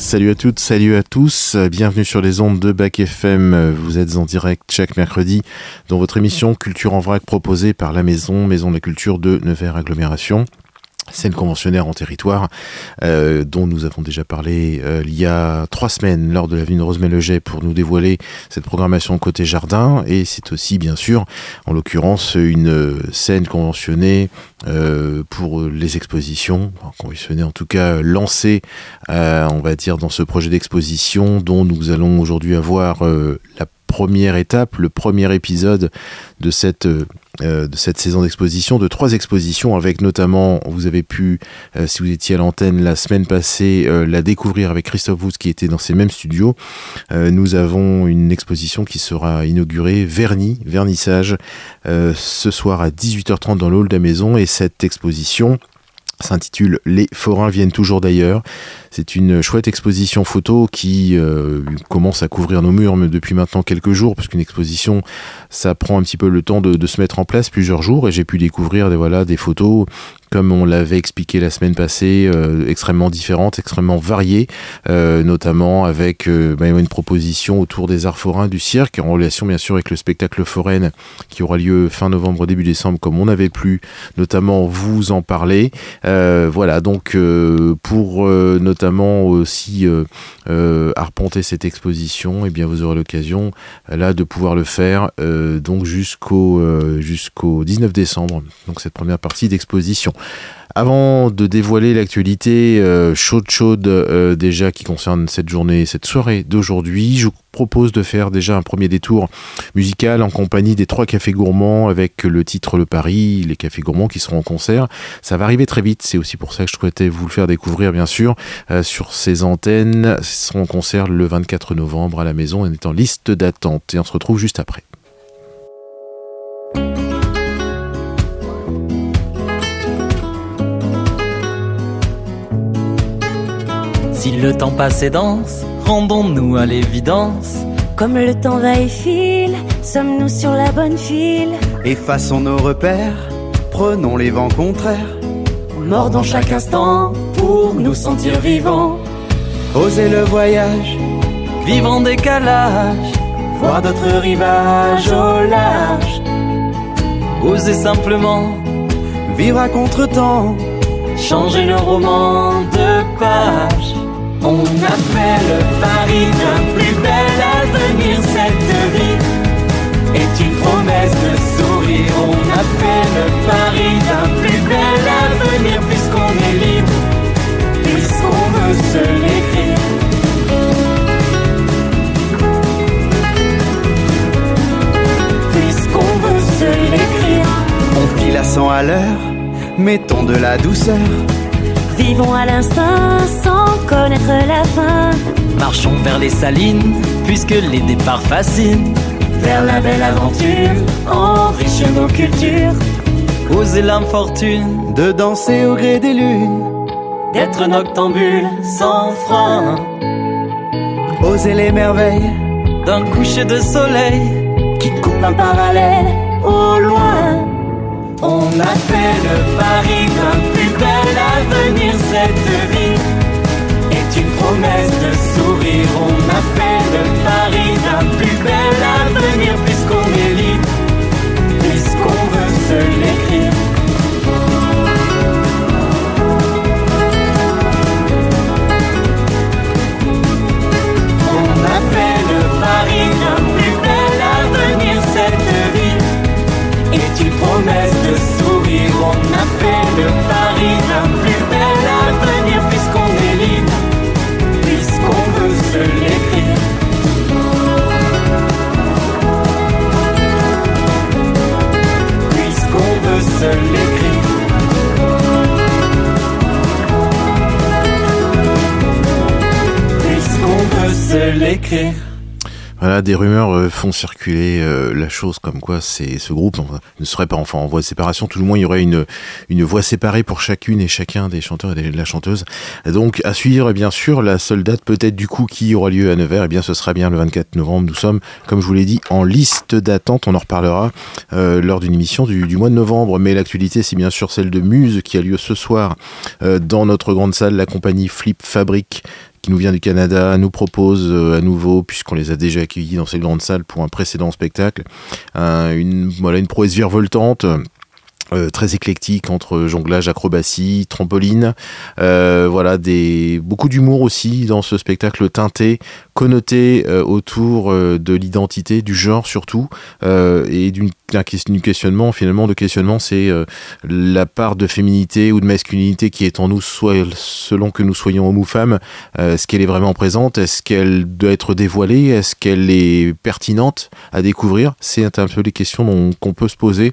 Salut à toutes, salut à tous, bienvenue sur les ondes de Bac FM. Vous êtes en direct chaque mercredi dans votre émission Culture en vrac proposée par la Maison, Maison de la Culture de Nevers Agglomération scène conventionnaire en territoire, euh, dont nous avons déjà parlé euh, il y a trois semaines lors de la de Rosemée-Leget pour nous dévoiler cette programmation côté jardin. Et c'est aussi, bien sûr, en l'occurrence, une scène conventionnée euh, pour les expositions, conventionnée en tout cas lancée, on va dire, dans ce projet d'exposition dont nous allons aujourd'hui avoir la première étape, le premier épisode de cette, euh, de cette saison d'exposition, de trois expositions, avec notamment, vous avez pu, euh, si vous étiez à l'antenne la semaine passée, euh, la découvrir avec Christophe Woods qui était dans ces mêmes studios. nous avons une exposition qui sera inaugurée, vernis, vernissage, ce soir à 18h30 dans l'hall de la maison, et cette exposition s'intitule Les forains viennent toujours d'ailleurs. C'est une chouette exposition photo qui euh, commence à couvrir nos murs depuis maintenant quelques jours, parce qu'une exposition, ça prend un petit peu le temps de, se mettre en place, plusieurs jours, et j'ai pu découvrir des, voilà, des photos comme on l'avait expliqué la semaine passée, euh, extrêmement différentes, extrêmement variées, euh, notamment avec bah, une proposition autour des arts forains du cirque, en relation bien sûr avec le spectacle foraine qui aura lieu fin novembre, début décembre, comme on avait pu notamment vous en parler. voilà, donc pour notamment aussi arpenter cette exposition, et eh bien vous aurez l'occasion là de pouvoir le faire donc jusqu'au jusqu'au 19 décembre, donc cette première partie d'exposition. Avant de dévoiler l'actualité euh, chaude chaude euh, déjà qui concerne cette journée, cette soirée d'aujourd'hui, je vous propose de faire déjà un premier détour musical en compagnie des trois cafés gourmands avec le titre Le Paris, les cafés gourmands qui seront en concert. Ça va arriver très vite, c'est aussi pour ça que je souhaitais vous le faire découvrir bien sûr euh, sur ces antennes. Ils seront en concert le 24 novembre à la maison et est en liste d'attente et on se retrouve juste après. Si le temps passe et danse, rendons-nous à l'évidence. Comme le temps va et file, sommes-nous sur la bonne file? Effaçons nos repères, prenons les vents contraires. Mordons chaque instant pour nous sentir vivants. Oser le voyage, vivre en décalage, voir d'autres rivages au large. Oser simplement, vivre à contre-temps, changer le roman de page. On a fait le pari d'un plus bel avenir, cette vie est une promesse de sourire. On a fait le pari d'un plus bel avenir, puisqu'on est libre, puisqu'on veut se l'écrire. Puisqu'on veut se l'écrire. On file à 100 à l'heure, mettons de la douceur. Vivons à l'instant sans connaître la fin. Marchons vers les salines, puisque les départs fascinent. Vers la belle aventure, enrichir nos cultures. Oser l'infortune de danser au gré des lunes. D'être noctambule sans frein. Oser les merveilles d'un coucher de soleil qui coupe un parallèle au loin. On a fait le pari d'un plus bel avenir, cette vie est une promesse de sourire. On a fait le pari d'un plus bel avenir, puisqu'on est puisqu'on veut se l'écrire. On a fait le pari d'un plus bel avenir, cette vie est une promesse de sourire. On a fait le pari Voilà, des rumeurs euh, font circuler euh, la chose comme quoi c'est ce groupe ne serait pas en voie de séparation. Tout le moins, il y aurait une une voix séparée pour chacune et chacun des chanteurs et de la chanteuse. Donc à suivre, bien sûr, la seule date peut-être du coup qui aura lieu à Nevers, et bien ce sera bien le 24 novembre. Nous sommes, comme je vous l'ai dit, en liste d'attente. On en reparlera euh, lors d'une émission du, du, mois de novembre. Mais l'actualité, c'est bien sûr celle de Muse qui a lieu ce soir dans notre grande salle, la compagnie Flip Fabric qui nous vient du Canada, nous propose à nouveau, puisqu'on les a déjà accueillis dans cette grande salle pour un précédent spectacle, une, voilà, une prouesse virevoltante. Euh, très éclectique entre jonglage, acrobatie, trampoline, euh, voilà des beaucoup d'humour aussi dans ce spectacle teinté, connoté euh, autour de l'identité, du genre surtout, et d'une questionnement finalement de questionnement, c'est la part de féminité ou de masculinité qui est en nous, soit selon que nous soyons hommes ou femmes, est-ce qu'elle est vraiment présente, est-ce qu'elle doit être dévoilée, est-ce qu'elle est pertinente à découvrir, c'est un peu les questions qu'on peut se poser.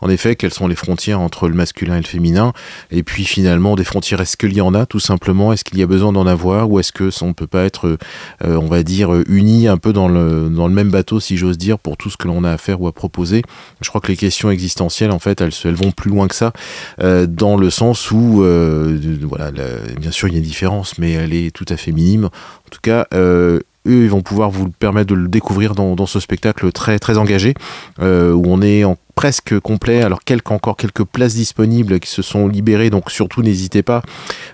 En effet, quelles sont les frontières entre le masculin et le féminin? Et puis finalement, des frontières, est-ce qu'il y en a tout simplement? Est-ce qu'il y a besoin d'en avoir? Ou est-ce que on ne peut pas être, euh, va dire, unis un peu dans le, même bateau, si j'ose dire, pour tout ce que l'on a à faire ou à proposer Je crois que les questions existentielles, en fait, elles, vont plus loin que ça, euh, dans le sens où, euh, voilà, bien sûr, il y a une différence, mais elle est tout à fait minime. En tout cas, eux, ils vont pouvoir vous permettre de le découvrir dans, ce spectacle très engagé, où on est presque complet. Alors quelques encore quelques places disponibles qui se sont libérées, donc surtout n'hésitez pas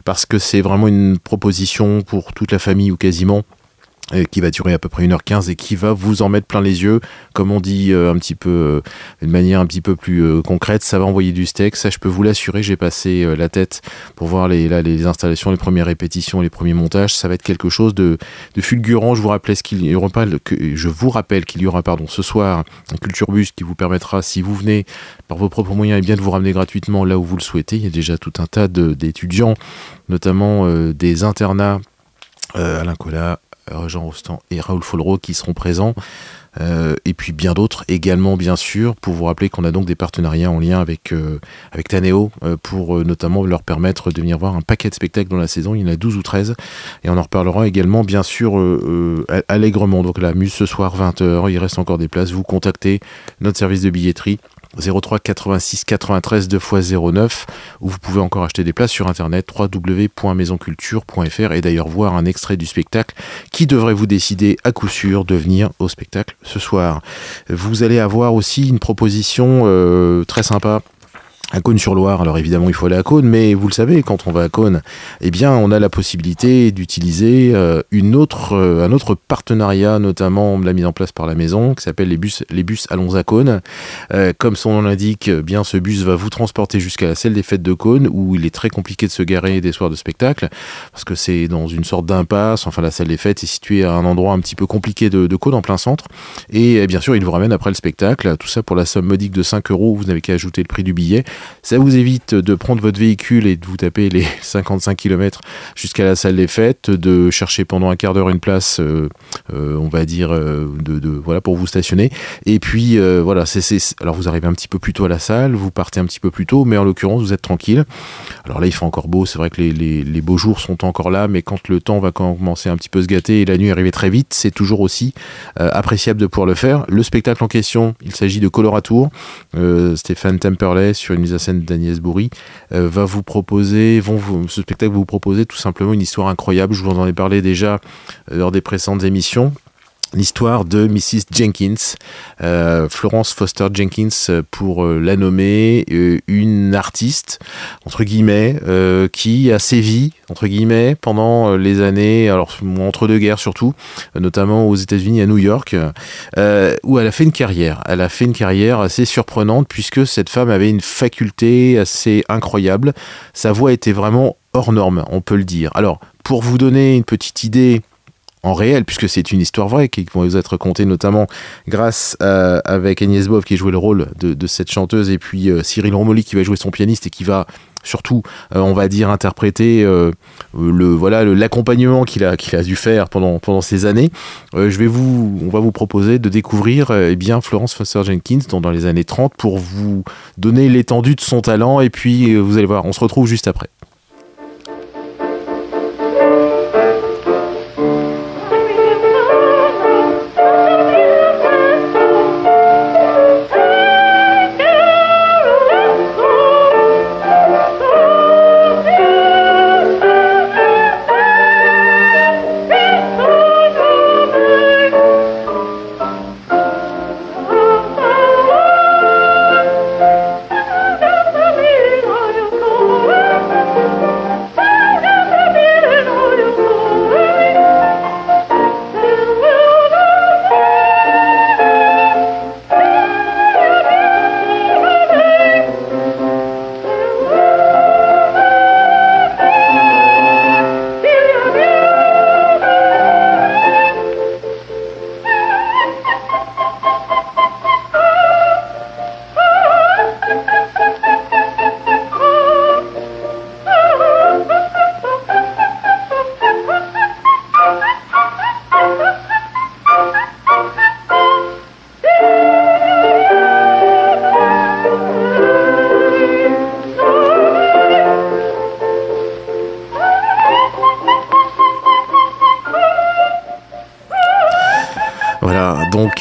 parce que c'est vraiment une proposition pour toute la famille ou quasiment qui va durer à peu près 1h15 et qui va vous en mettre plein les yeux, comme on dit euh, un petit peu, euh, d'une manière un petit peu plus euh, concrète, ça va envoyer du steak, ça je peux vous l'assurer, j'ai passé la tête pour voir les, là, les installations, les premières répétitions, les premiers montages, ça va être quelque chose de, de fulgurant, je vous rappelle qu'il y aura je vous rappelle qu'il y aura pardon, ce soir un culture bus qui vous permettra, si vous venez par vos propres moyens, et eh bien de vous ramener gratuitement là où vous le souhaitez, il y a déjà tout un tas d'étudiants, notamment des internats Alain euh, Jean Rostand et Raoul Folro qui seront présents. Euh, et puis bien d'autres également bien sûr pour vous rappeler qu'on a donc des partenariats en lien avec euh, Taneo pour notamment leur permettre de venir voir un paquet de spectacles dans la saison. Il y en a 12 ou 13 et on en reparlera également bien sûr allègrement. Donc la muse ce soir 20h il reste encore des places. Vous contactez notre service de billetterie 03 86 93 2 x 09 où vous pouvez encore acheter des places sur internet www.maisonculture.fr et d'ailleurs voir un extrait du spectacle qui devrait vous décider à coup sûr de venir au spectacle ce soir. Vous allez avoir aussi une proposition euh, très sympa à Cône-sur-Loire. Alors évidemment, il faut aller à Cône, mais vous le savez, quand on va à Cône, eh bien, on a la possibilité d'utiliser euh, une autre, euh, un autre partenariat, notamment la mise en place par la maison, qui s'appelle les bus, les bus Allons à Cône. Euh, comme son nom l'indique, eh bien, ce bus va vous transporter jusqu'à la salle des fêtes de Cône, où il est très compliqué de se garer des soirs de spectacle, parce que c'est dans une sorte d'impasse. Enfin, la salle des fêtes est située à un endroit un petit peu compliqué de, de Cône, en plein centre. Et bien sûr, il vous ramène après le spectacle. Tout ça pour la somme modique de 5 euros. Vous n'avez qu'à ajouter le prix du billet. Ça vous évite de prendre votre véhicule et de vous taper les 55 km jusqu'à la salle des fêtes, de chercher pendant un quart d'heure une place, euh, euh, on va dire, euh, de, voilà, pour vous stationner. Et puis, voilà, c'est, alors vous arrivez un petit peu plus tôt à la salle, vous partez un petit peu plus tôt, mais en l'occurrence, vous êtes tranquille. Alors là, il fait encore beau, c'est vrai que les, les, beaux jours sont encore là, mais quand le temps va commencer un petit peu se gâter et la nuit arriver très vite, c'est toujours aussi appréciable de pouvoir le faire. Le spectacle en question, il s'agit de Coloratour, Stéphane Temperley sur une mise à scène d'Agnès Bourri, euh, va vous proposer, vont ce spectacle vous proposer tout simplement une histoire incroyable. Je vous en ai parlé déjà euh, lors des précédentes émissions l'histoire de Mrs. Jenkins, euh, Florence Foster Jenkins euh, pour euh, la nommer, une artiste entre guillemets qui a sévi entre guillemets pendant les années, alors entre deux guerres surtout, notamment aux États-Unis à New York, où elle a fait une carrière. Elle a fait une carrière assez surprenante puisque cette femme avait une faculté assez incroyable. Sa voix était vraiment hors norme, on peut le dire. Alors pour vous donner une petite idée en réel, puisque c'est une histoire vraie qui va vous être racontée notamment grâce à, avec Agnès Bov qui joué le rôle de, cette chanteuse et puis euh, Cyril Romoli qui va jouer son pianiste et qui va surtout, euh, on va dire, interpréter euh, le voilà l'accompagnement qu'il a a dû faire pendant pendant ces années. je vais vous, on va vous proposer de découvrir eh bien Florence Foster Jenkins dans, dans les années 30 pour vous donner l'étendue de son talent et puis vous allez voir, on se retrouve juste après.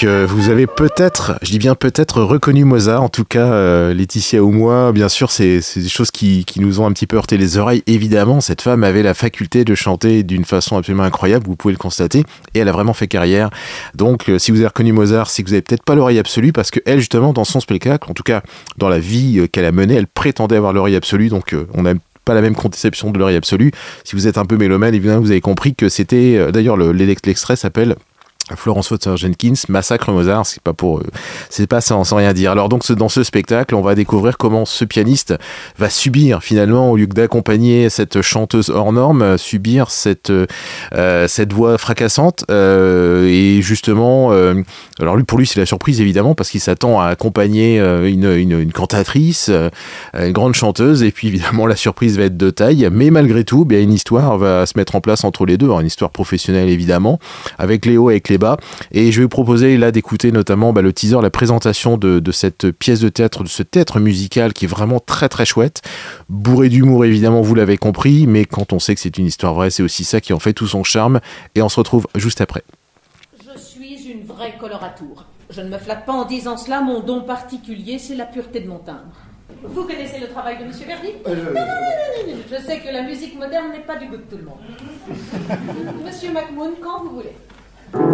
Euh, vous avez peut-être, je dis bien peut-être reconnu Mozart, en tout cas euh, Laetitia ou moi, bien sûr c'est des choses qui, nous ont un petit peu heurté les oreilles. Évidemment, cette femme avait la faculté de chanter d'une façon absolument incroyable, vous pouvez le constater, et elle a vraiment fait carrière. Donc euh, si vous avez reconnu Mozart, c'est que vous avez peut-être pas l'oreille absolue, parce que elle justement dans son spectacle, en tout cas dans la vie qu'elle a menée, elle prétendait avoir l'oreille absolue, donc on a pas la même conception de l'oreille absolue. Si vous êtes un peu mélomane, évidemment, vous avez compris que c'était. D'ailleurs, l'extrait s'appelle Florence Foster Jenkins, Massacre Mozart, c'est pas pour, c'est pas sans, sans, rien dire. Alors donc dans ce spectacle, on va découvrir comment ce pianiste va subir finalement, au lieu d'accompagner cette chanteuse hors norme, subir cette euh, cette voix fracassante. Euh, et justement, euh, alors pour lui c'est la surprise évidemment parce qu'il s'attend à accompagner euh, une, une, cantatrice, euh, une grande chanteuse. Et puis évidemment la surprise va être de taille, mais malgré tout, bien une histoire va se mettre en place entre les deux, une histoire professionnelle évidemment, avec Léo et avec bas. Et je vais vous proposer là d'écouter notamment bah, le teaser, la présentation de, de, cette pièce de théâtre, de ce théâtre musical qui est vraiment très très chouette, bourré d'humour évidemment, vous l'avez compris, mais quand on sait que c'est une histoire vraie, c'est aussi ça qui en fait tout son charme. Et on se retrouve juste après. Je suis une vraie coloratour. Je ne me flatte pas en disant cela, mon don particulier, c'est la pureté de mon timbre. Vous connaissez le travail de M. Verdi? Euh, non, non, non, Je sais que la musique moderne n'est pas du goût de tout le monde. Monsieur McMoon, quand vous voulez. Quartier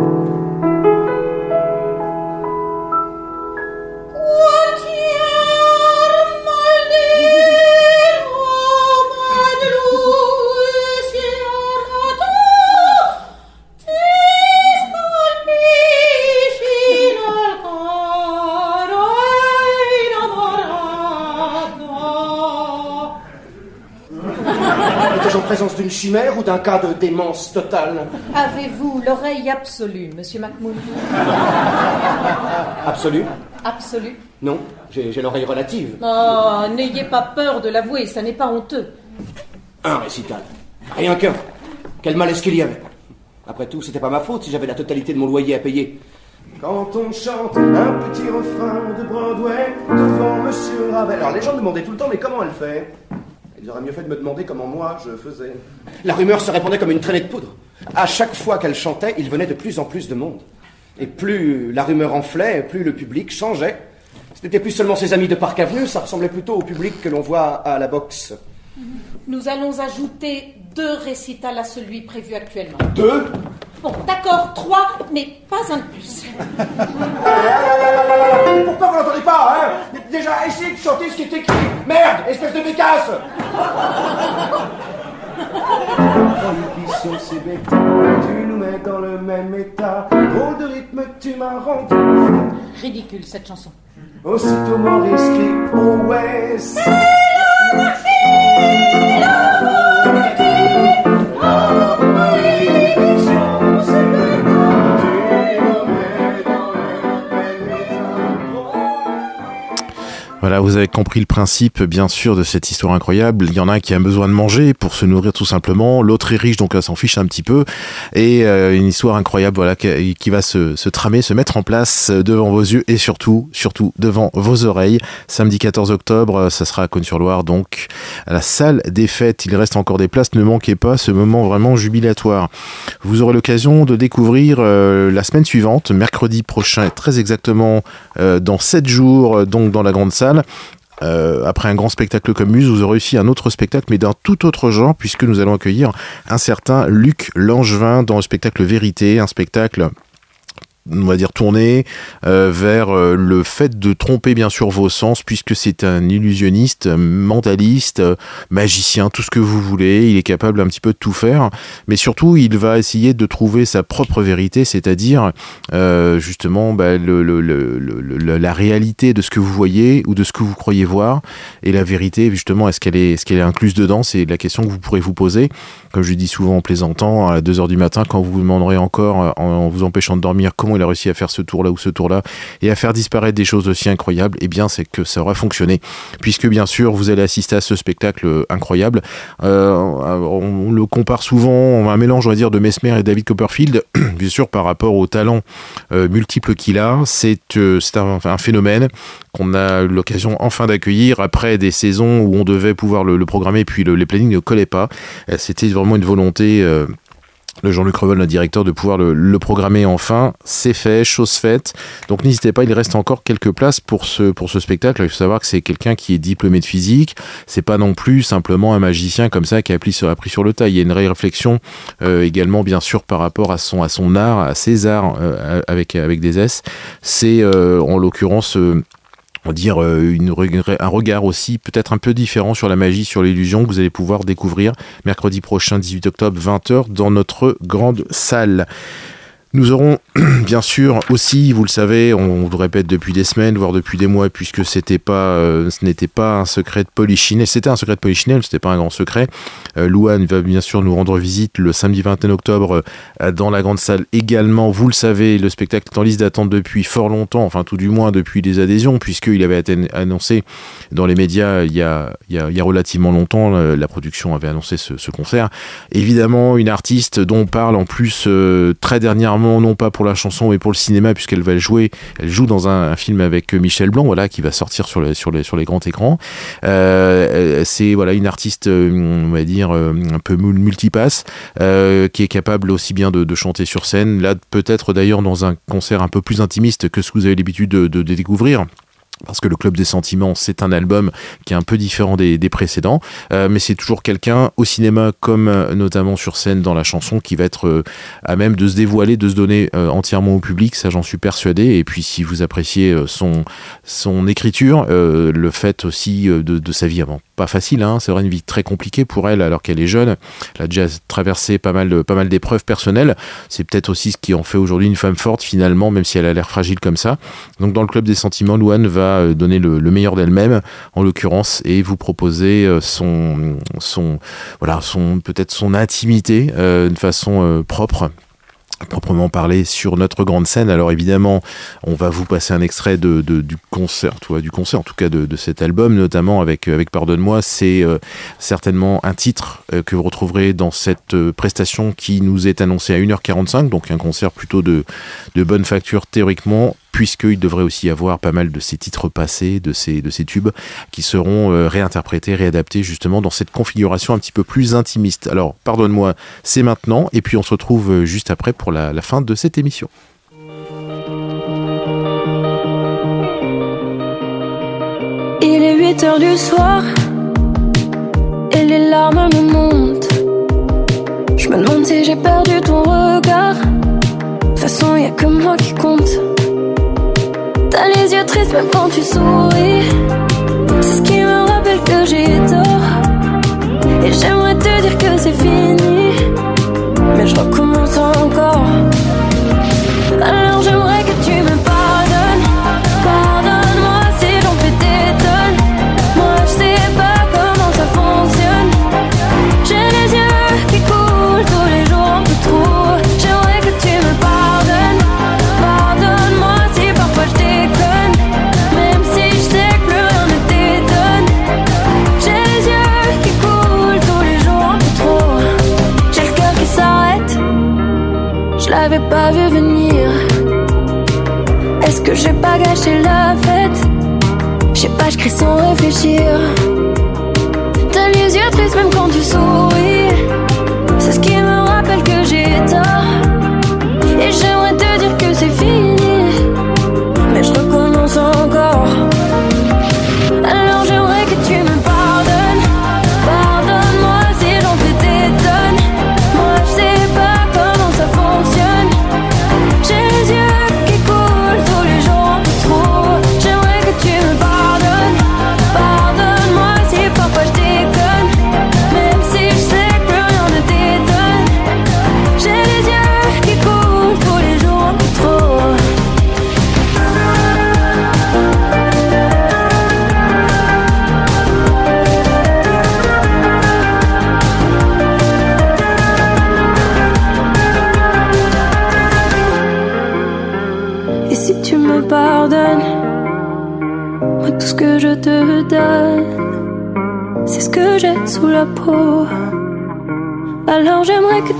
Maldini. Présence d'une chimère ou d'un cas de démence totale Avez-vous l'oreille absolue, monsieur McMoon Absolue Absolue Non, j'ai l'oreille relative. Oh, n'ayez pas peur de l'avouer, ça n'est pas honteux. Un récital. Rien qu'un. Quel mal est-ce qu'il y avait Après tout, c'était pas ma faute si j'avais la totalité de mon loyer à payer. Quand on chante un petit refrain de Broadway devant Monsieur Ravel. Alors les gens me demandaient tout le temps, mais comment elle fait? Ils auraient mieux fait de me demander comment moi je faisais. La rumeur se répandait comme une traînée de poudre. À chaque fois qu'elle chantait, il venait de plus en plus de monde. Et plus la rumeur enflait, plus le public changeait. Ce n'était plus seulement ses amis de Parc Avenue, ça ressemblait plutôt au public que l'on voit à la boxe. Nous allons ajouter deux récitals à celui prévu actuellement. Deux Bon, d'accord, trois, mais pas un de plus. Pourquoi vous l'entendez pas, hein Déjà, essayez de chanter ce qui est écrit. Merde, espèce de bécasse Prohibition, c'est bête. Tu nous mets dans le même état. Drôle de rythme, tu m'as rendu. Ridicule, cette chanson. Aussitôt Maurice crie, oh ouais, c'est... Voilà, vous avez compris le principe, bien sûr, de cette histoire incroyable. Il y en a un qui a besoin de manger pour se nourrir tout simplement. L'autre est riche, donc elle s'en fiche un petit peu. Et euh, une histoire incroyable, voilà, qui, va se, tramer, se mettre en place devant vos yeux et surtout, surtout devant vos oreilles. Samedi 14 octobre, ça sera à Cône-sur-Loire, donc à la salle des fêtes. Il reste encore des places. Ne manquez pas ce moment vraiment jubilatoire. Vous aurez l'occasion de découvrir euh, la semaine suivante, mercredi prochain, très exactement euh, dans 7 jours, donc dans la grande salle euh, après un grand spectacle comme Muse, vous aurez aussi un autre spectacle, mais d'un tout autre genre, puisque nous allons accueillir un certain Luc Langevin dans le spectacle Vérité, un spectacle on va dire tourné euh, vers euh, le fait de tromper bien sûr vos sens puisque c'est un illusionniste, mentaliste, magicien, tout ce que vous voulez, il est capable un petit peu de tout faire, mais surtout il va essayer de trouver sa propre vérité, c'est-à-dire euh, justement bah, le, la réalité de ce que vous voyez ou de ce que vous croyez voir. Et la vérité justement est-ce qu'elle est, est, qu'elle est incluse dedans, c'est la question que vous pourrez vous poser, comme je dis souvent en plaisantant à 2h du matin quand vous vous demanderez encore en vous empêchant de dormir comment a réussi à faire ce tour-là ou ce tour-là et à faire disparaître des choses aussi incroyables, eh bien c'est que ça aura fonctionné. Puisque bien sûr, vous allez assister à ce spectacle incroyable. Euh, on le compare souvent, on a un mélange, on va dire, de Mesmer et David Copperfield, bien sûr par rapport au talent euh, multiple qu'il a. C'est euh, un, phénomène qu'on a l'occasion enfin d'accueillir après des saisons où on devait pouvoir le, le programmer puis le, les plannings ne collaient pas. C'était vraiment une volonté le Jean-Luc Revol, notre directeur, de pouvoir le, programmer enfin. C'est fait, chose faite. Donc n'hésitez pas, il reste encore quelques places pour ce, spectacle. Il faut savoir que c'est quelqu'un qui est diplômé de physique. C'est pas non plus simplement un magicien comme ça qui a appris sur, sur le tas. Il y a une réflexion euh, également, bien sûr, par rapport à son, art, à ses arts euh, avec, avec des S. C'est euh, en l'occurrence dire une, un regard aussi peut-être un peu différent sur la magie, sur l'illusion que vous allez pouvoir découvrir mercredi prochain 18 octobre 20h dans notre grande salle. Nous aurons bien sûr aussi, vous le savez, on vous le répète depuis des semaines, voire depuis des mois, puisque c'était pas, euh, ce n'était pas un secret de Polichinelle, c'était un secret de Polichinelle, c'était pas un grand secret. Euh, Louane va bien sûr nous rendre visite le samedi 21 octobre euh, dans la grande salle également. Vous le savez, le spectacle est en liste d'attente depuis fort longtemps, enfin tout du moins depuis les adhésions, puisqu'il avait été annoncé dans les médias il y a, relativement longtemps. La production avait annoncé ce, ce, concert. Évidemment, une artiste dont on parle en plus très dernièrement non pas pour la chanson mais pour le cinéma puisqu'elle va jouer, elle joue dans un, film avec Michel Blanc, voilà, qui va sortir sur, les, sur, les, sur les grands écrans. Euh, c'est voilà une artiste, euh, on va dire euh, un peu multipasse, qui est capable aussi bien de, chanter sur scène. Là, peut-être d'ailleurs dans un concert un peu plus intimiste que ce que vous avez l'habitude de, de découvrir parce que le Club des Sentiments, c'est un album qui est un peu différent des, précédents, euh, mais c'est toujours quelqu'un au cinéma comme euh, notamment sur scène dans la chanson qui va être euh, à même de se dévoiler, de se donner entièrement au public, ça j'en suis persuadé. Et puis si vous appréciez son, écriture, le fait aussi de, sa vie avant, pas facile, hein, c'est vrai une vie très compliquée pour elle alors qu'elle est jeune, elle a déjà traversé pas mal, pas mal d'épreuves personnelles, c'est peut-être aussi ce qui en fait aujourd'hui une femme forte finalement, même si elle a l'air fragile comme ça. Donc dans le Club des Sentiments, Louane va euh, donner le, meilleur d'elle-même, en l'occurrence, et vous proposer euh, son, son, voilà, son peut-être son intimité euh, de façon propre proprement parler sur notre grande scène. Alors évidemment, on va vous passer un extrait de, du concert, du concert en tout cas de, cet album, notamment avec Pardonne-moi. C'est certainement un titre que vous retrouverez dans cette prestation qui nous est annoncée à 1h45, donc un concert plutôt de bonne facture théoriquement puisqu'il devrait aussi y avoir pas mal de ces titres passés, de ces, de ces tubes, qui seront euh, réinterprétés, réadaptés justement dans cette configuration un petit peu plus intimiste. Alors, pardonne-moi, c'est maintenant, et puis on se retrouve euh, juste après pour la, fin de cette émission. Il est 8 heures du soir, et les larmes me montent. Je me demande si j'ai perdu ton regard. De toute façon, y a que moi qui compte. T'as les yeux tristes même quand tu souris.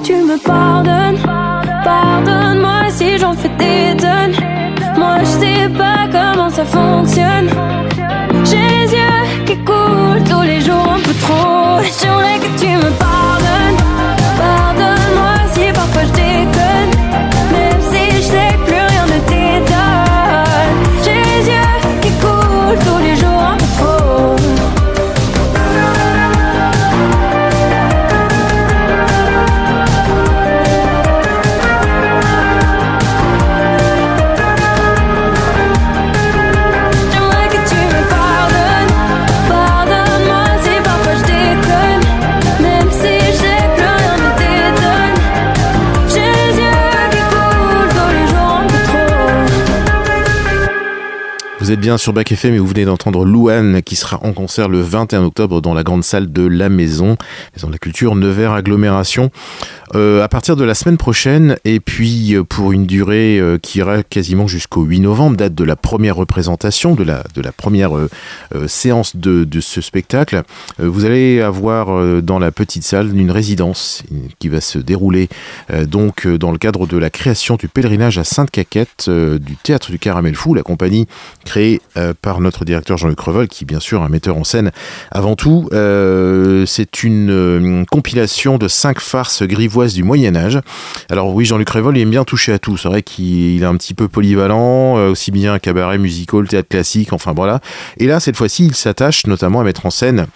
J'aimerais que bien sur Bac FM et vous venez d'entendre Louane qui sera en concert le 21 octobre dans la grande salle de la Maison, Maison de la Culture, Nevers Agglomération. Euh, à partir de la semaine prochaine et puis euh, pour une durée euh, qui ira quasiment jusqu'au 8 novembre, date de la première représentation, de la, de la première séance de, de, ce spectacle, vous allez avoir dans la petite salle une résidence qui va se dérouler donc dans le cadre de la création du pèlerinage à Sainte-Caquette du théâtre du Caramel Fou, la compagnie créée par notre directeur Jean-Luc Revol, qui bien sûr un metteur en scène avant tout. C'est une compilation de cinq farces grivoises du Moyen Âge. Alors oui, Jean-Luc Révol, il aime bien toucher à tout. C'est vrai qu'il est un petit peu polyvalent, euh, aussi bien cabaret, musical, théâtre classique, enfin voilà. Et là, cette fois-ci, il s'attache notamment à mettre en scène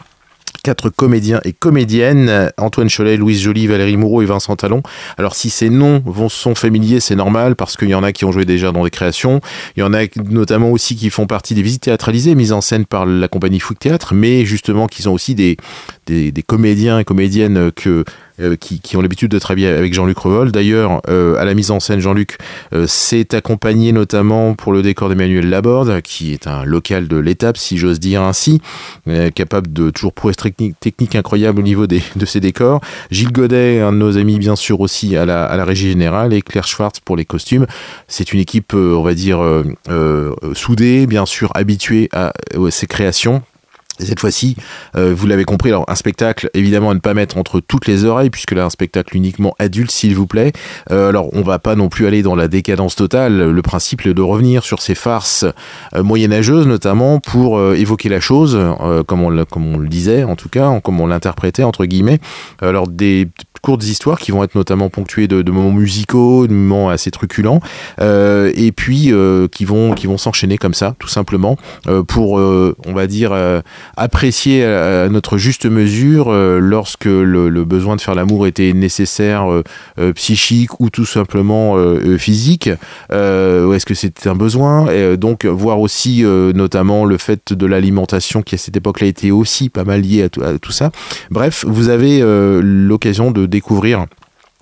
quatre comédiens et comédiennes, Antoine Cholet, Louise Joly, Valérie Moureau et Vincent Talon. Alors si ces noms sont familiers, c'est normal parce qu'il y en a qui ont joué déjà dans des créations, il y en a notamment aussi qui font partie des visites théâtralisées mises en scène par la compagnie Fouque Théâtre, mais justement qui sont aussi des comédiens et comédiennes que euh, qui, ont l'habitude de travailler avec Jean-Luc Revol. D'ailleurs, euh, à la mise en scène, Jean-Luc euh, s'est accompagné notamment pour le décor d'Emmanuel Laborde, qui est un local de l'étape, si j'ose dire ainsi, capable de toujours prouesses techniques technique incroyables au niveau des, de ses décors. Gilles Godet, un de nos amis bien sûr aussi à la, à la régie générale, et Claire Schwartz pour les costumes. C'est une équipe, on va dire, soudée, bien sûr habituée à, ces créations cette fois-ci, euh, vous l'avez compris, alors un spectacle évidemment à ne pas mettre entre toutes les oreilles, puisque là un spectacle uniquement adulte, s'il vous plaît. Euh, alors on va pas non plus aller dans la décadence totale. Le principe est de revenir sur ces farces euh, moyenâgeuses, notamment pour évoquer la chose, comme on, comme on le disait en tout cas, comme on l'interprétait entre guillemets. Alors des courtes histoires qui vont être notamment ponctuées de, de moments musicaux, de moments assez truculents, et puis qui vont qui vont s'enchaîner comme ça, tout simplement, pour on va dire apprécier à notre juste mesure euh, lorsque le, besoin de faire l'amour était nécessaire, euh, euh, psychique ou tout simplement physique, ou est-ce que c'était un besoin? Et Donc voir aussi notamment le fait de l'alimentation qui à cette époque-là était aussi pas mal lié à tout ça. Bref, vous avez l'occasion de découvrir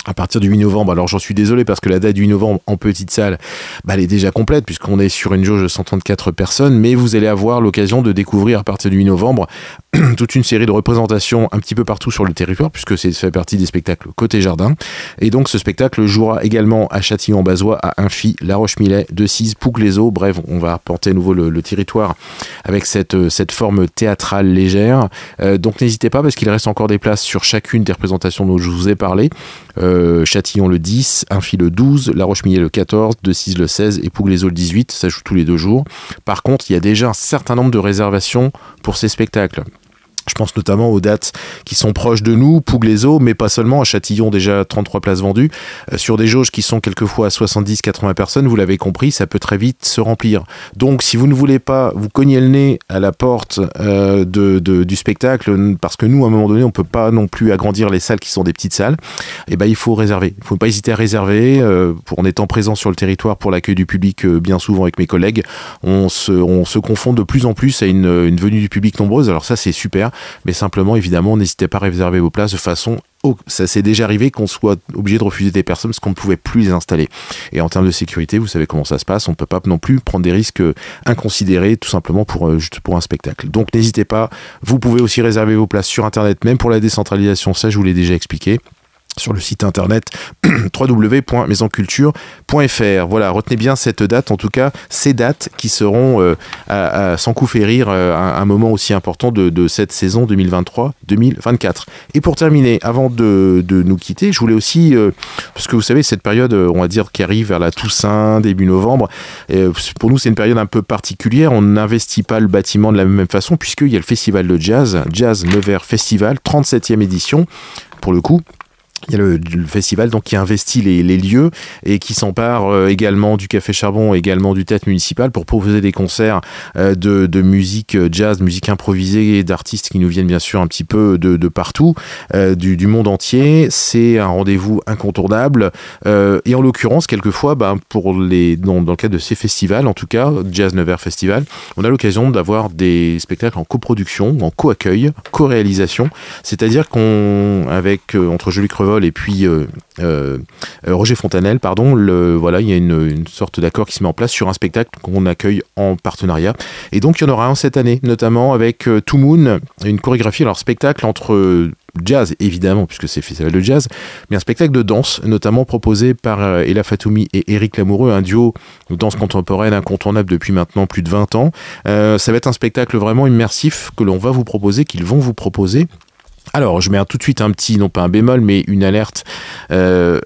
à partir du 8 novembre. Alors j'en suis désolé parce que la date du 8 novembre en petite salle, bah, elle est déjà complète puisqu'on est sur une jauge de 134 personnes, mais vous allez avoir l'occasion de découvrir à partir du 8 novembre toute une série de représentations un petit peu partout sur le territoire puisque c'est fait partie des spectacles côté jardin. Et donc ce spectacle jouera également à Châtillon-Bazois, à Infi, La Roche-Millet, Decize, Pouc-les-Eaux. Bref, on va porter à nouveau le, territoire avec cette, cette forme théâtrale légère. Euh, donc n'hésitez pas parce qu'il reste encore des places sur chacune des représentations dont je vous ai parlé. Euh, Châtillon le 10, Infi le 12, La Roche-Millet le 14, Decize le 16 et Pouc-les-Eaux le 18. Ça joue tous les deux jours. Par contre, il y a déjà un certain nombre de réservations pour ces spectacles. Je pense notamment aux dates qui sont proches de nous, Pouglézo, mais pas seulement. À Châtillon, déjà 33 places vendues. Euh, sur des jauges qui sont quelquefois à 70-80 personnes, vous l'avez compris, ça peut très vite se remplir. Donc, si vous ne voulez pas vous cogner le nez à la porte euh, du spectacle, parce que nous, à un moment donné, on peut pas non plus agrandir les salles qui sont des petites salles, eh ben, il faut réserver. Il faut pas hésiter à réserver. Euh, en étant présent sur le territoire pour l'accueil du public, bien souvent avec mes collègues, on se, on se confond de plus en plus à une venue du public nombreuse. Alors ça, c'est super mais simplement, évidemment, n'hésitez pas à réserver vos places de façon ça s'est déjà arrivé qu'on soit obligé de refuser des personnes parce qu'on ne pouvait plus les installer. Et en termes de sécurité, vous savez comment ça se passe, on ne peut pas non plus prendre des risques inconsidérés tout simplement pour, euh, juste pour un spectacle. Donc n'hésitez pas, vous pouvez aussi réserver vos places sur Internet, même pour la décentralisation, ça je vous l'ai déjà expliqué sur le site internet www.maisonculture.fr. Voilà, retenez bien cette date, en tout cas ces dates qui seront euh, à, sans coup fait rire euh, un, moment aussi important de, cette saison 2023-2024. Et pour terminer, avant de, nous quitter, je voulais aussi, euh, parce que vous savez, cette période, on va dire, qui arrive vers la Toussaint, début novembre, pour nous c'est une période un peu particulière, on n'investit pas le bâtiment de la même façon, puisqu'il y a le festival de jazz, Jazz Nevers Festival, 37e édition, pour le coup, il y a le, festival donc qui investit les, lieux et qui s'empare euh, également du Café Charbon, également du théâtre municipal pour proposer des concerts euh, de, musique euh, jazz, musique improvisée, d'artistes qui nous viennent bien sûr un petit peu de, partout, du, monde entier. C'est un rendez-vous incontournable et en l'occurrence quelquefois, ben, pour les dans, le cadre de ces festivals, en tout cas Jazz Nevers Festival, on a l'occasion d'avoir des spectacles en coproduction, en co-accueil, co-réalisation, c'est-à-dire qu'on avec entre Julie Et puis Roger Fontanel, pardon, le, voilà, il y a une, une sorte d'accord qui se met en place sur un spectacle qu'on accueille en partenariat. Et donc il y en aura un cette année, notamment avec Two Moon, une chorégraphie, alors spectacle entre jazz évidemment puisque c'est festival de jazz mais un spectacle de danse notamment proposé par Ella Fatoumi et Eric Lamoureux un duo de danse contemporaine incontournable depuis maintenant plus de 20 ans. Ça va être un spectacle vraiment immersif que l'on va vous proposer qu'ils vont vous proposer alors, je mets tout de suite un petit, non pas un bémol, mais une alerte, euh,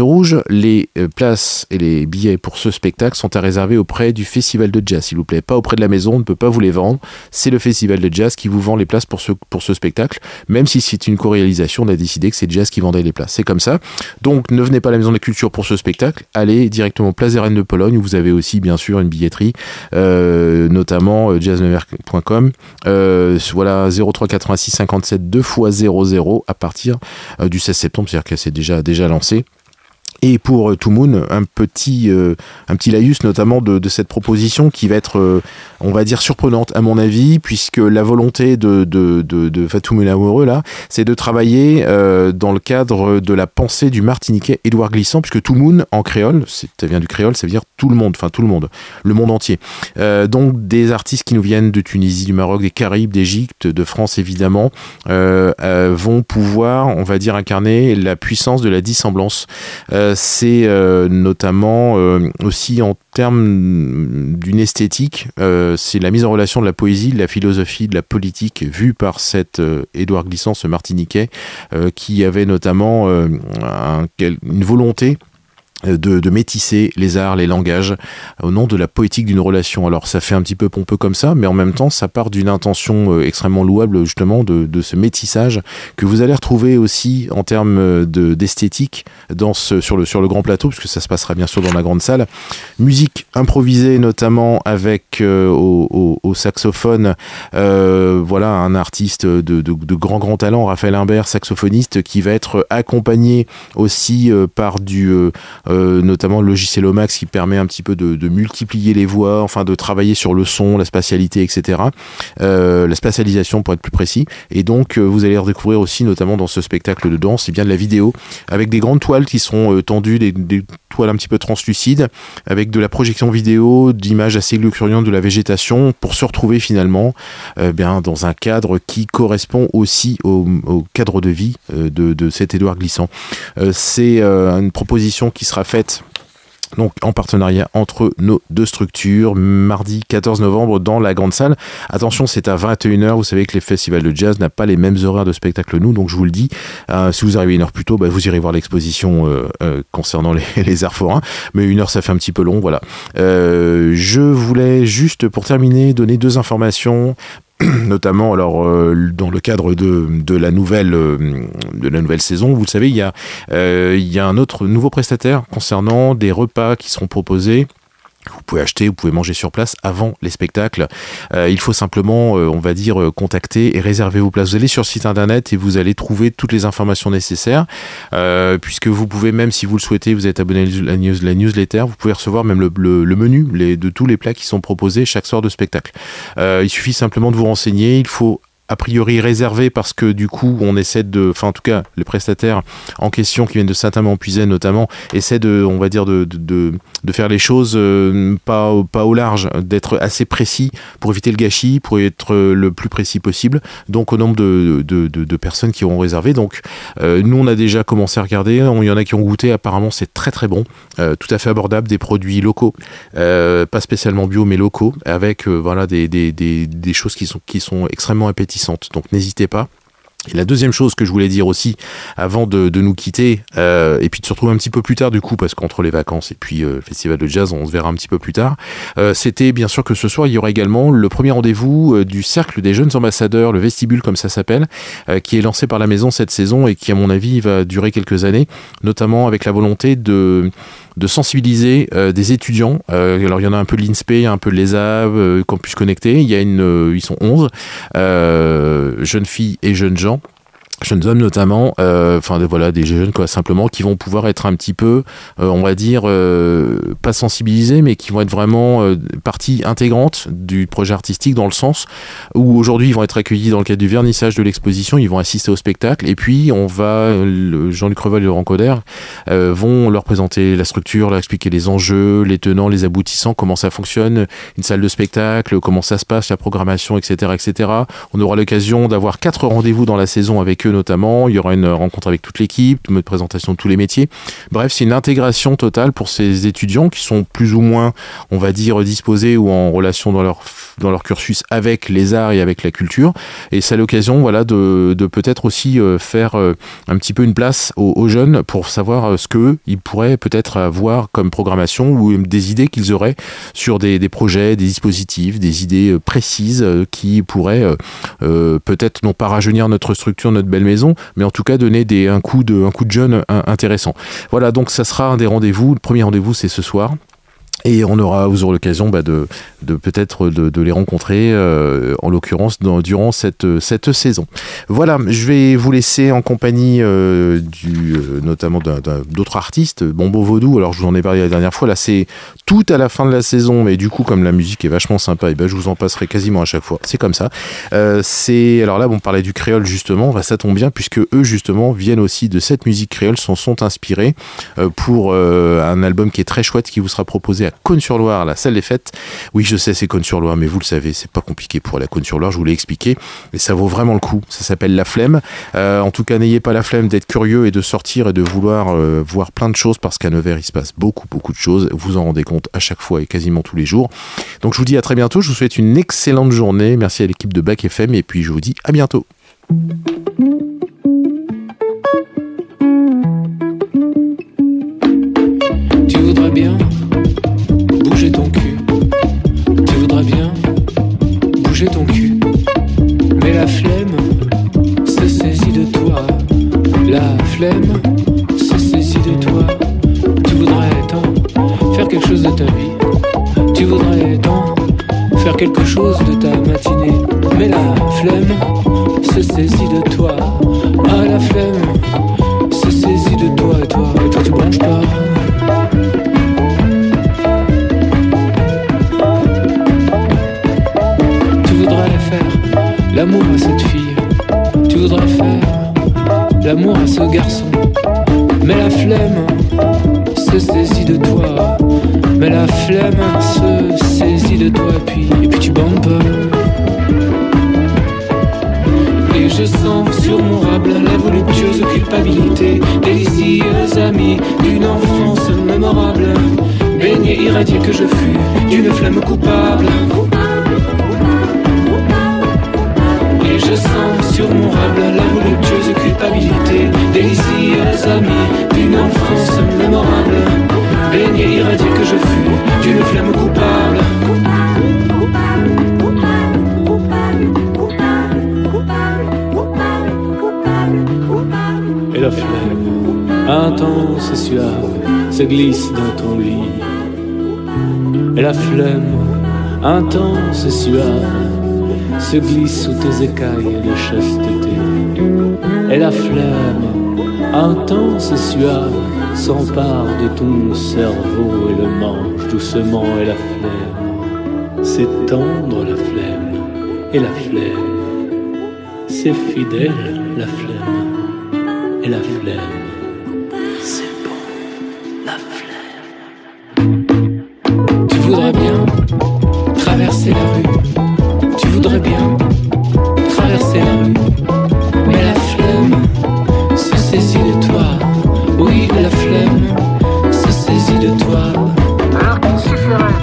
rouge. Les euh, places et les billets pour ce spectacle sont à réserver auprès du Festival de Jazz, s'il vous plaît. Pas auprès de la maison, on ne peut pas vous les vendre. C'est le Festival de Jazz qui vous vend les places pour ce, spectacle. Même si c'est une co-réalisation, on a décidé que c'est Jazz qui vendait les places. C'est comme ça. Donc, ne venez pas à la Maison de la Culture pour ce spectacle. Allez directement Place des Reines de Pologne, où vous avez aussi, bien sûr, une billetterie, euh, notamment jazznever.com. voilà, 03 86 57 2 fois 0,0 à partir euh, du 16 septembre, c'est-à-dire qu'elle s'est déjà, déjà lancée. Et pour euh, Two Moon, un petit, euh, un petit laïus notamment de, cette proposition qui va être, euh, on va dire, surprenante à mon avis, puisque la volonté de, de, de, de Fatou Amoureux, là, c'est de travailler dans le cadre de la pensée du Martiniquais Édouard Glissant, puisque Two Moon, en créole, ça vient du créole, ça veut dire tout le monde, enfin tout le monde, le monde entier. donc des artistes qui nous viennent de Tunisie, du Maroc, des Caraïbes, d'Égypte, de France évidemment, vont pouvoir, on va dire, incarner la puissance de la dissemblance c'est euh, notamment euh, aussi en termes d'une esthétique, euh, c'est la mise en relation de la poésie, de la philosophie, de la politique vue par cet Édouard Glissant, ce Martiniquais, qui avait notamment une volonté de, de, métisser les arts, les langages, au nom de la poétique d'une relation. Alors ça fait un petit peu pompeux comme ça, mais en même temps ça part d'une intention euh, extrêmement louable justement de, ce métissage que vous allez retrouver aussi en termes euh, d'esthétique dans ce, sur, le, sur le grand plateau, puisque ça se passera bien sûr dans la grande salle. Musique improvisée notamment avec au, saxophone, euh, voilà un artiste de, de, de, grand grand talent, Raphaël Imbert, saxophoniste, qui va être accompagné aussi par du euh, notamment le logiciel Omax qui permet un petit peu de, multiplier les voix, enfin de travailler sur le son, la spatialité, etc. Euh, la spatialisation pour être plus précis. Et donc euh, vous allez redécouvrir aussi, notamment dans ce spectacle de danse, et bien de la vidéo avec des grandes toiles qui euh, tendues, des, toiles un petit peu translucides, avec de la projection vidéo, d'images assez luxuriantes de la végétation, pour se retrouver finalement bien dans un cadre qui correspond aussi au, cadre de vie de cet Édouard Glissant. C'est une proposition qui sera faite donc en partenariat entre nos deux structures, mardi 14 novembre dans la grande salle. Attention, c'est à 21h. Vous savez que les festivals de jazz n'ont pas les mêmes horaires de spectacle nous, donc je vous le dis. Euh, si vous arrivez une heure plus tôt, bah, vous irez voir l'exposition euh, euh, concernant les, les, arts forains. Mais une heure, ça fait un petit peu long, voilà. Je voulais juste, pour terminer, donner deux informations notamment alors euh, dans le cadre de, de la nouvelle euh, de la nouvelle saison vous le savez il y a euh, il y a un autre nouveau prestataire concernant des repas qui seront proposés vous pouvez acheter, vous pouvez manger sur place avant les spectacles. Euh, il faut simplement, euh, on va dire, euh, contacter et réserver vos places. Vous allez sur le site internet et vous allez trouver toutes les informations nécessaires, puisque vous pouvez même, si vous le souhaitez, vous êtes abonné à la, news, la newsletter, vous pouvez recevoir même le, menu de tous les plats qui sont proposés chaque soir de spectacle. Il suffit simplement de vous renseigner. Il faut a priori réservé parce que du coup on essaie de, enfin en tout cas les prestataires en question qui viennent de Saint-Amand-Puisaye notamment essaient de, on va dire de, de, de faire les choses euh, pas, pas au large, d'être assez précis pour éviter le gâchis, pour être le plus précis possible. Donc au nombre de, de, de, personnes qui auront réservé. Donc euh, nous on a déjà commencé à regarder, il y en a qui ont goûté, apparemment c'est très très bon, euh, tout à fait abordable, des produits locaux, euh, pas spécialement bio mais locaux, avec euh, voilà des, des, des, des choses qui sont, qui sont extrêmement appétissantes donc n'hésitez pas. Et la deuxième chose que je voulais dire aussi, avant de, nous quitter, euh, et puis de se retrouver un petit peu plus tard du coup, parce qu'entre les vacances et puis euh, le festival de jazz, on se verra un petit peu plus tard, euh, c'était bien sûr que ce soir, il y aura également le premier rendez-vous du Cercle des Jeunes Ambassadeurs, le Vestibule comme ça s'appelle, qui est lancé par la maison cette saison et qui à mon avis va durer quelques années, notamment avec la volonté de de sensibiliser euh, des étudiants. Euh, alors il y en a un peu l'INSPE, un peu de l'ESAV, euh, Campus Connecté. Il y a une, ils sont 11 jeunes filles et jeunes gens jeunes hommes notamment, euh, enfin voilà des jeunes quoi simplement qui vont pouvoir être un petit peu, euh, on va dire euh, pas sensibilisés, mais qui vont être vraiment partie intégrante du projet artistique dans le sens où aujourd'hui ils vont être accueillis dans le cadre du vernissage de l'exposition, ils vont assister au spectacle et puis on va Jean-Luc Revel et Laurent Coder vont leur présenter la structure, leur expliquer les enjeux, les tenants, les aboutissants, comment ça fonctionne, une salle de spectacle, comment ça se passe, la programmation, etc., etc. On aura l'occasion d'avoir quatre rendez-vous dans la saison avec eux notamment. Il y aura une rencontre avec toute l'équipe, une présentation de tous les métiers. Bref, c'est une intégration totale pour ces étudiants qui sont plus ou moins, on va dire, disposés ou en relation dans leur dans leur cursus avec les arts et avec la culture. Et c'est l'occasion, voilà, de, de peut-être aussi euh, faire euh, un petit peu une place aux, jeunes pour savoir euh, ce que ils pourraient peut-être avoir comme programmation ou des idées qu'ils auraient sur des, projets, des dispositifs, des idées précises qui pourraient peut-être non pas rajeunir notre structure, notre belle maison, mais en tout cas donner des, un, coup de, un coup de jeune intéressant. Voilà, donc ça sera un des rendez-vous. Le premier rendez-vous, c'est ce soir. Et on aura, vous aurez l'occasion bah, de, de peut-être de, les rencontrer, euh, en l'occurrence durant cette, cette saison. Voilà, je vais vous laisser en compagnie euh, du, euh, notamment d'autres artistes. Bombo Vaudou, alors je vous en ai parlé la dernière fois, là c'est tout à la fin de la saison, mais du coup comme la musique est vachement sympa, et ben je vous en passerai quasiment à chaque fois. C'est comme ça. alors là, on parlait du créole justement, bah, ça tombe bien puisque eux justement viennent aussi de cette musique créole, s'en sont inspirés pour un album qui est très chouette qui vous sera proposé à Cône-sur-Loire, la salle des fêtes. Oui, je sais, c'est Cône-sur-Loire, mais vous le savez, c'est pas compliqué pour aller à Cône-sur-Loire, je vous l'ai expliqué, et ça vaut vraiment le coup. Ça s'appelle La Flemme. Euh, en tout cas, n'ayez pas la flemme d'être curieux et de sortir et de vouloir euh, voir plein de choses, parce qu'à Nevers, il se passe beaucoup, beaucoup de choses. Vous en rendez compte à chaque fois et quasiment tous les jours. Donc, je vous dis à très bientôt. Je vous souhaite une excellente journée. Merci à l'équipe de Bac FM, et puis je vous dis à bientôt. La flemme se saisit de toi. La flemme se saisit de toi. Tu voudrais tant faire quelque chose de ta vie. Tu voudrais tant faire quelque chose de ta matinée. Mais la flemme se saisit de toi. Ah, la flemme se saisit de toi toi. Et toi, tu branches pas. L'amour à cette fille. Tu voudrais faire l'amour à ce garçon. Mais la flemme se saisit de toi. Mais la flemme se saisit de toi. Puis, et puis tu bandes. Et je sens sur mon rable la voluptueuse culpabilité Délicieuse amie d'une enfance mémorable Baignée irradiée que je fus d'une flamme coupable je sens sur mon rable la voluptueuse culpabilité Délicieuse amie d'une enfance mémorable Baignée irradiée que je fus d'une flamme coupable Et la flemme, intense et suave, se glisse dans ton lit. Et la flemme, intense et suave, se glisse sous tes écailles de chasteté. Et la flamme, intense et suave, s'empare de ton cerveau et le mange doucement et la flemme. C'est tendre la flemme et la flemme. C'est fidèle la flemme et la flemme. c'est bon, la flemme. Tu voudrais bien traverser la rue voudrais bien traverser la rue, mais la flemme se saisit de toi. Oui, la flemme se saisit de toi. Alors qu'il suffirait,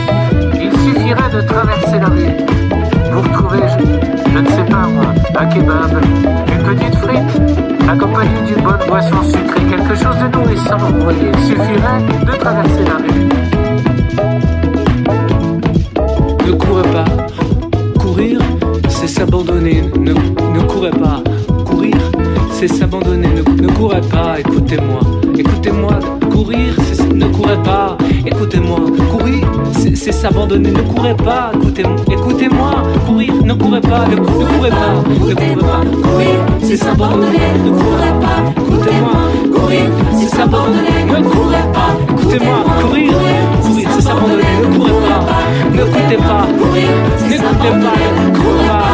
il suffirait de traverser la rue pour trouver, je, je ne sais pas moi, un kebab, une petite frite, accompagnée d'une bonne boisson sucrée, quelque chose de nourrissant, vous voyez. Il suffirait de traverser la rue. c'est s'abandonner. Ne, ne, courez pas, écoutez-moi. Écoutez-moi, courir, ne courez pas, écoutez-moi. Courir, c'est s'abandonner. Ne courez pas, écoutez-moi. Écoutez-moi, courir, ne courez pas, ne, courez pas, ne courez pas. Courir, c'est s'abandonner. Ne courez pas, écoutez-moi. Courir, c'est s'abandonner. Ne courez pas, écoutez-moi. Courir, courir, c'est s'abandonner. Ne courez pas, ne courez pas, n'écoutez pas, ne courez pas.